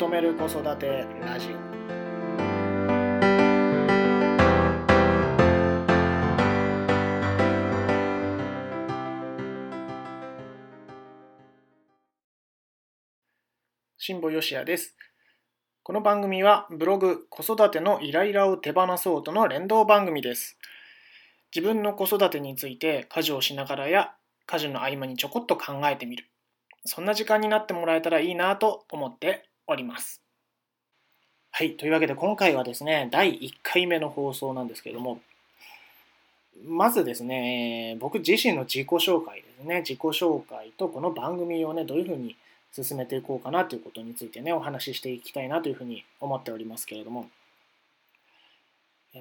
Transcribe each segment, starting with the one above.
止める子育てラジオ。辛坊よしやです。この番組はブログ子育てのイライラを手放そうとの連動番組です。自分の子育てについて家事をしながらや家事の合間にちょこっと考えてみる。そんな時間になってもらえたらいいなと思っております。はいというわけで今回はですね第1回目の放送なんですけれどもまずですね僕自身の自己紹介ですね自己紹介とこの番組をねどういうふうに進めていこうかなということについてねお話ししていきたいなというふうに思っておりますけれども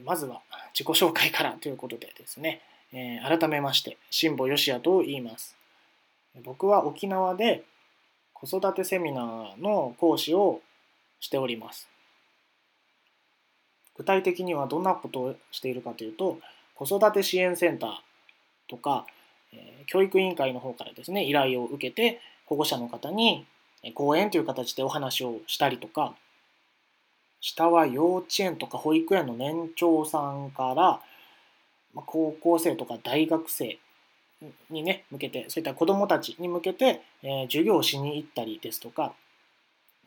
まずは自己紹介からということでですね、え、改めまして辛坊義也と言います。僕は沖縄で子育てセミナーの講師をしております。具体的にはどんなことをしているかというと子育て支援センターとか、教育委員会の方からですね依頼を受けて保護者の方に講演という形でお話をしたりとか下は幼稚園とか保育園の年長さんから高校生とか大学生にね向けてそういった子どもたちに向けて、え、授業をしに行ったりですとか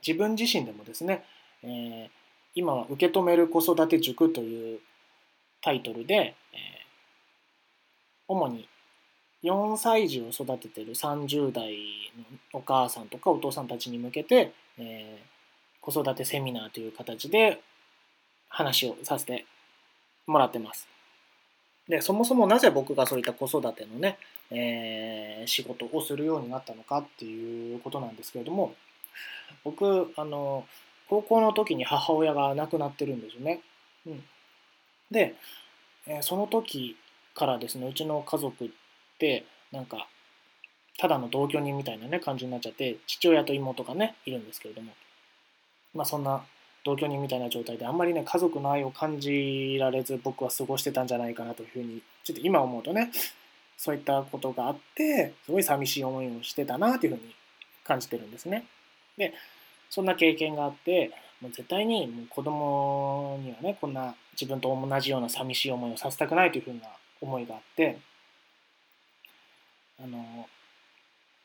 自分自身でもですね、え、今は受け止める子育て塾というタイトルで、え、主に4歳児を育ててる30代のお母さんとかお父さんたちに向けて、え、子育てセミナーという形で話をさせてもらってます。でそもそもなぜ僕がそういった子育てのね、えー、仕事をするようになったのかっていうことなんですけれども僕あの高校の時に母親が亡くなってるんですよね。うん、で、えー、その時からですねうちの家族ってなんかただの同居人みたいなね感じになっちゃって父親と妹がねいるんですけれどもまあそんな同居人みたいな状態であんまりね家族の愛を感じられず僕は過ごしてたんじゃないかなというふうにちょっと今思うとねそういったことがあってすごい寂しい思いをしてたなというふうに感じてるんですね。でそんな経験があってもう絶対にもう子供にはねこんな自分と同じような寂しい思いをさせたくないというふうな思いがあってあの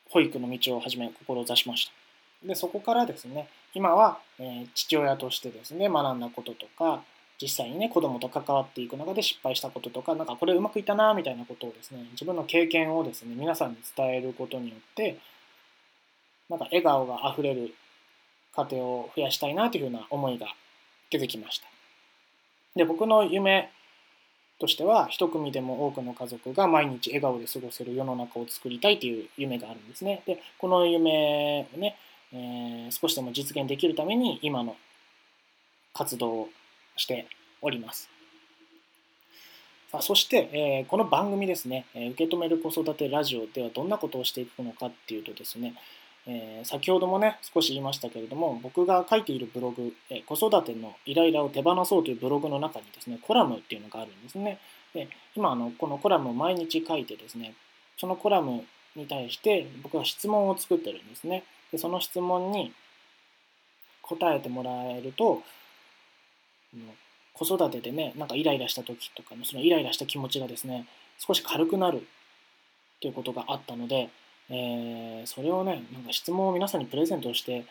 保育の道をはじめ志しました。でそこからですね今は、え、父親としてですね学んだこととか実際にね子供と関わっていく中で失敗したこととかなんかこれうまくいったなみたいなことをですね自分の経験をですね皆さんに伝えることによってなんか笑顔があふれる家庭を増やしたいなというふうな思いが出てきました。で僕の夢としては一組でも多くの家族が毎日笑顔で過ごせる世の中を作りたいという夢があるんですね。でこの夢をねえー、少しでも実現できるために今の活動をしております。さあそして、えー、この番組ですね、え、受け止める子育てラジオではどんなことをしていくのかっていうとですね、えー、先ほどもね少し言いましたけれども僕が書いているブログ、え子育てのイライラを手放そうというブログの中にですねコラムっていうのがあるんですねで今あのこのコラムを毎日書いてですねそのコラムに対して僕は質問を作ってるんですねでその質問に答えてもらえると子育てでねなんかイライラした時とかのそのイライラした気持ちがですね少し軽くなるということがあったので、えー、それをねなんか質問を皆さんにプレゼントして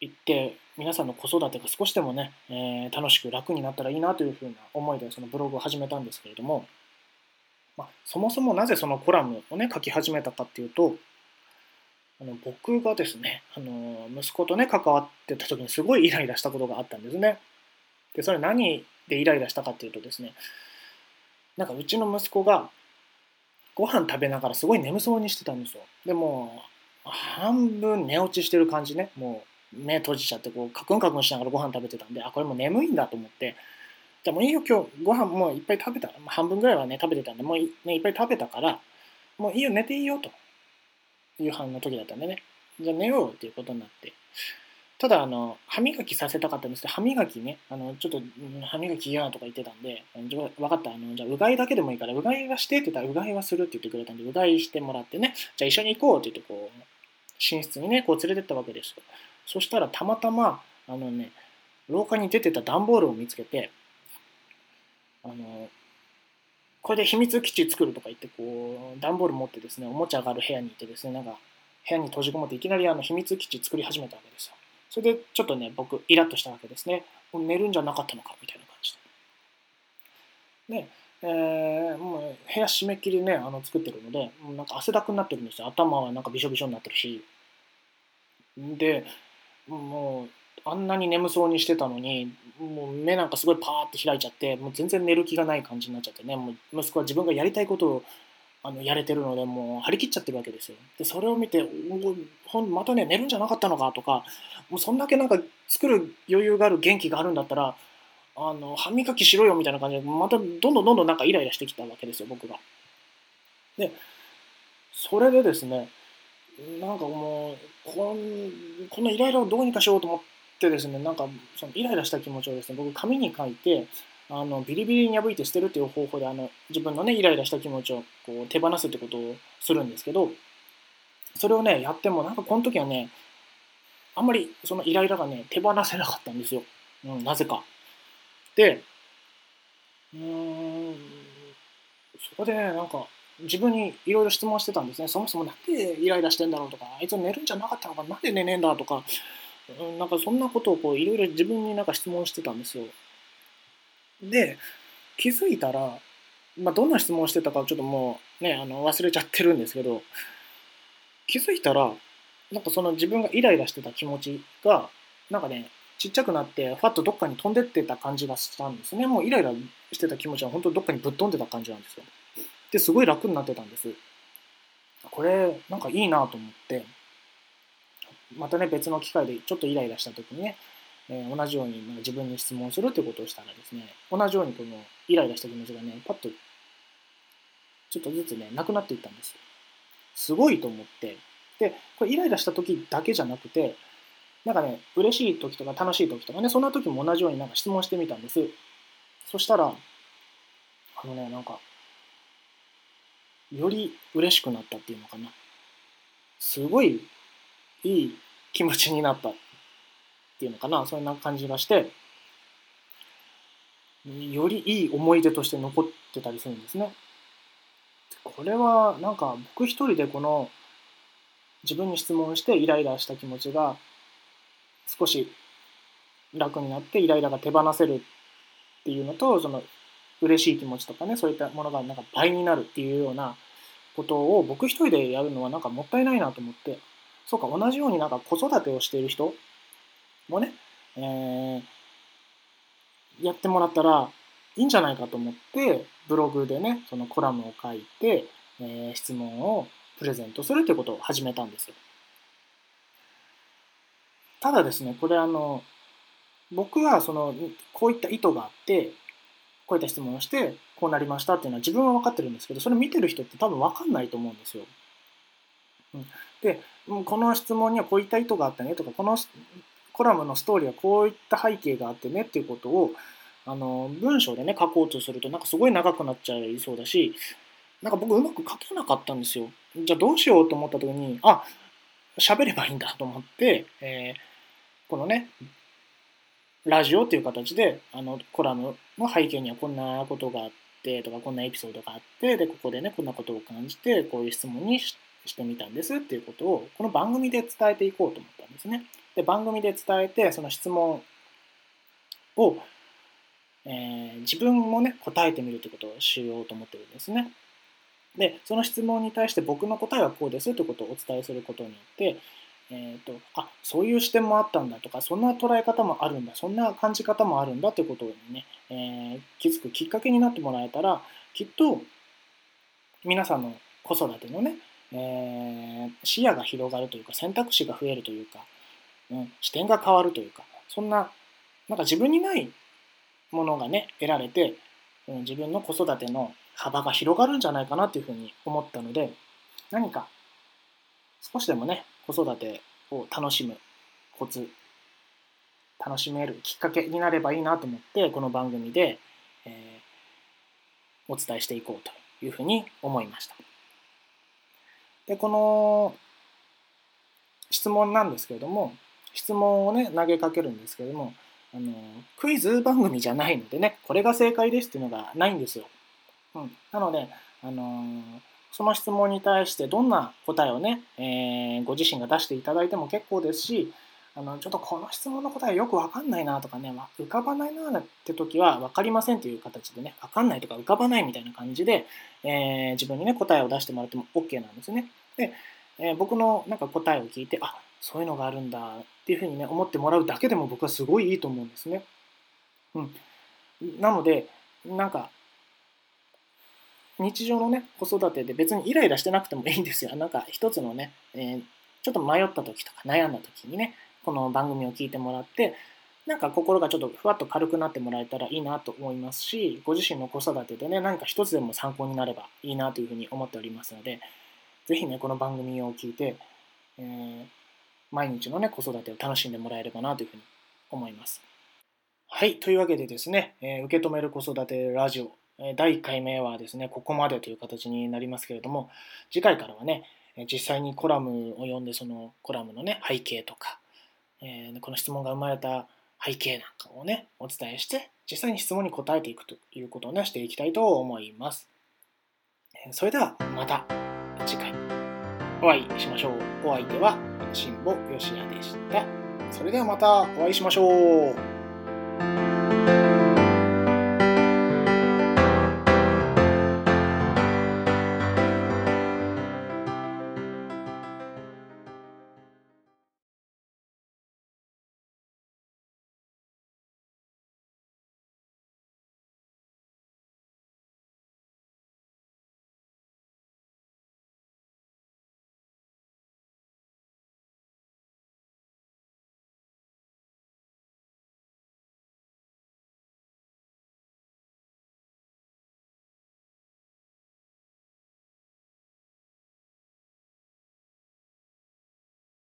いって皆さんの子育てが少しでもね、えー、楽しく楽になったらいいなというふうな思いでそのブログを始めたんですけれども、まあ、そもそもなぜそのコラムをね書き始めたかっていうとあの僕がですねあの息子とね関わってた時にすごいイライラしたことがあったんですね。でそれ何でイライラしたかっていうとですねなんかうちの息子がご飯食べながらすごい眠そうにしてたんですよ。でも半分寝落ちしてる感じね。もう目閉じちゃってこうカクンカクンしながらご飯食べてたんであこれもう眠いんだと思って。じゃあもういいよ今日ご飯もういっぱい食べた。半分ぐらいはね食べてたんでもうい,、ね、いっぱい食べたからもういいよ寝ていいよと。夕飯の時だったんでね、じゃあ寝ようっていうことになって、ただ、あの、歯磨きさせたかったんです。けど、歯磨きね、あの、ちょっと、歯磨き嫌とか言ってたんで、分かった、あの、じゃあ、うがいだけでもいいから、うがいはしてって言ったら、うがいはするって言ってくれたんで、うがいしてもらってね、じゃあ一緒に行こうって言って、こう、寝室にね、こう連れてったわけですよ。そしたらたまたまあのね廊下に出てた段ボールを見つけてあのこれで秘密基地作るとか言ってこう段ボール持ってですねおもちゃがある部屋にいてですねなんか部屋に閉じこもっていきなりあの秘密基地作り始めたわけですよ。それでちょっとね僕イラッとしたわけですね。寝るんじゃなかったのかみたいな感じで。で、えー、もう部屋締め切りねあの作ってるのでもうなんか汗だくになってるんですよ。頭はなんかびしょびしょになってるし。でもうあんなに眠そうにしてたのにもう目なんかすごいパーって開いちゃってもう全然寝る気がない感じになっちゃってね。もう息子は自分がやりたいことをあのやれてるのでもう張り切っちゃってるわけですよ。でそれを見てほんまたね寝るんじゃなかったのかとかもうそんだけなんか作る余裕がある元気があるんだったらあの歯磨きしろよみたいな感じでまたどんどんどんどんなんかイライラしてきたわけですよ僕が。でそれでですねなんかもうこのこのイライラをどうにかしようと思ってですねなんかそのイライラした気持ちをですね僕紙に書いてあのビリビリに破いて捨てるっていう方法であの自分のねイライラした気持ちをこう手放すってことをするんですけどそれをねやってもなんかこの時はねあんまりそのイライラがね手放せなかったんですよ、うん、なぜかでうんそこでねなんか自分にいろいろ質問してたんですね。そもそもなんでイライラしてんだろうとか、あいつ寝るんじゃなかったのか、なんで寝ねえんだとか、なんかそんなことをこういろいろ自分になんか質問してたんですよ。で、気づいたら、まあ、どんな質問してたかちょっともうね、あの忘れちゃってるんですけど、気づいたら、なんかその自分がイライラしてた気持ちが、なんかね、ちっちゃくなって、ファッとどっかに飛んでってた感じがしたんですね。もうイライラしてた気持ちは本当どっかにぶっ飛んでた感じなんですよ。ですごい楽になってたんです。これなんかいいなと思ってまたね別の機会でちょっとイライラした時にね、えー、同じように自分に質問するってことをしたらですね同じようにこのイライラした気持ちがねパッとちょっとずつねなくなっていったんですよ。すごいと思ってでこれイライラした時だけじゃなくてなんかね嬉しい時とか楽しい時とかねそんな時も同じようになんか質問してみたんです。そしたらあのねなんかより嬉しくなったっていうのかな。すごいいい気持ちになったっていうのかな。そんな感じがして、よりいい思い出として残ってたりするんですね。これはなんか僕一人でこの自分に質問してイライラした気持ちが少し楽になってイライラが手放せるっていうのとその嬉しい気持ちとかねそういったものがなんか倍になるっていうようなことを僕一人でやるのはなんかもったいないなと思って、そうか、同じようになんか子育てをしている人もね、えー、やってもらったらいいんじゃないかと思って、ブログでね、そのコラムを書いて、えー、質問をプレゼントするということを始めたんですよ。ただですね、これあの、僕はその、こういった意図があって、こういった質問をして、こうなりましたっていうのは自分は分かってるんですけど、それ見てる人って多分分かんないと思うんですよ。うん、で、この質問にはこういった意図があったねとか、このコラムのストーリーはこういった背景があってねっていうことを、あの、文章でね、書こうとすると、なんかすごい長くなっちゃいそうだし、なんか僕うまく書けなかったんですよ。じゃあどうしようと思った時に、あ、喋ればいいんだと思って、えー、このね、ラジオっていう形で、あの、コラムの背景にはこんなことがあってとか、こんなエピソードがあって、で、ここでね、こんなことを感じて、こういう質問にしてみたんですっていうことを、この番組で伝えていこうと思ったんですね。で、番組で伝えて、その質問を、えー、自分もね、答えてみるということをしようと思ってるんですね。で、その質問に対して僕の答えはこうですということをお伝えすることによって、えーと、あそういう視点もあったんだとかそんな捉え方もあるんだそんな感じ方もあるんだということにね、えー、気づくきっかけになってもらえたらきっと皆さんの子育てのね、え、視野が広がるというか選択肢が増えるというか、うん、視点が変わるというかそんななんか自分にないものがね得られて、うん、自分の子育ての幅が広がるんじゃないかなというふうに思ったので何か少しでもね子育てを楽しむコツ楽しめるきっかけになればいいなと思ってこの番組で、えー、お伝えしていこうというふうに思いました。でこの質問なんですけれども質問をね投げかけるんですけれどもあのクイズ番組じゃないのでねこれが正解ですっていうのがないんですよ。うん、なので、あのその質問に対してどんな答えをね、えー、ご自身が出していただいても結構ですしあのちょっとこの質問の答えよく分かんないなとかねま浮かばないなって時は分かりませんという形でね分かんないとか浮かばないみたいな感じで、えー、自分にね答えを出してもらっても OK なんですね。で、えー、僕のなんか答えを聞いてあそういうのがあるんだっていうふうにね思ってもらうだけでも僕はすごいいいと思うんですね。うん、なのでなんか日常のね子育てで別にイライラしてなくてもいいんですよ。なんか一つのね、えー、ちょっと迷った時とか悩んだ時にねこの番組を聞いてもらってなんか心がちょっとふわっと軽くなってもらえたらいいなと思いますしご自身の子育てでね何か一つでも参考になればいいなというふうに思っておりますので是非ねこの番組を聞いて、えー、毎日のね子育てを楽しんでもらえればなというふうに思います。はい。というわけでですね、えー、受け止める子育てラジオ、えー、第1回目はですね、ここまでという形になりますけれども、次回からはね、実際にコラムを読んで、そのコラムのね、背景とか、えー、この質問が生まれた背景なんかをね、お伝えして、実際に質問に答えていくということをね、していきたいと思います。それではまた次回お会いしましょう。お相手は辛坊よしやでした。それではまたお会いしましょう。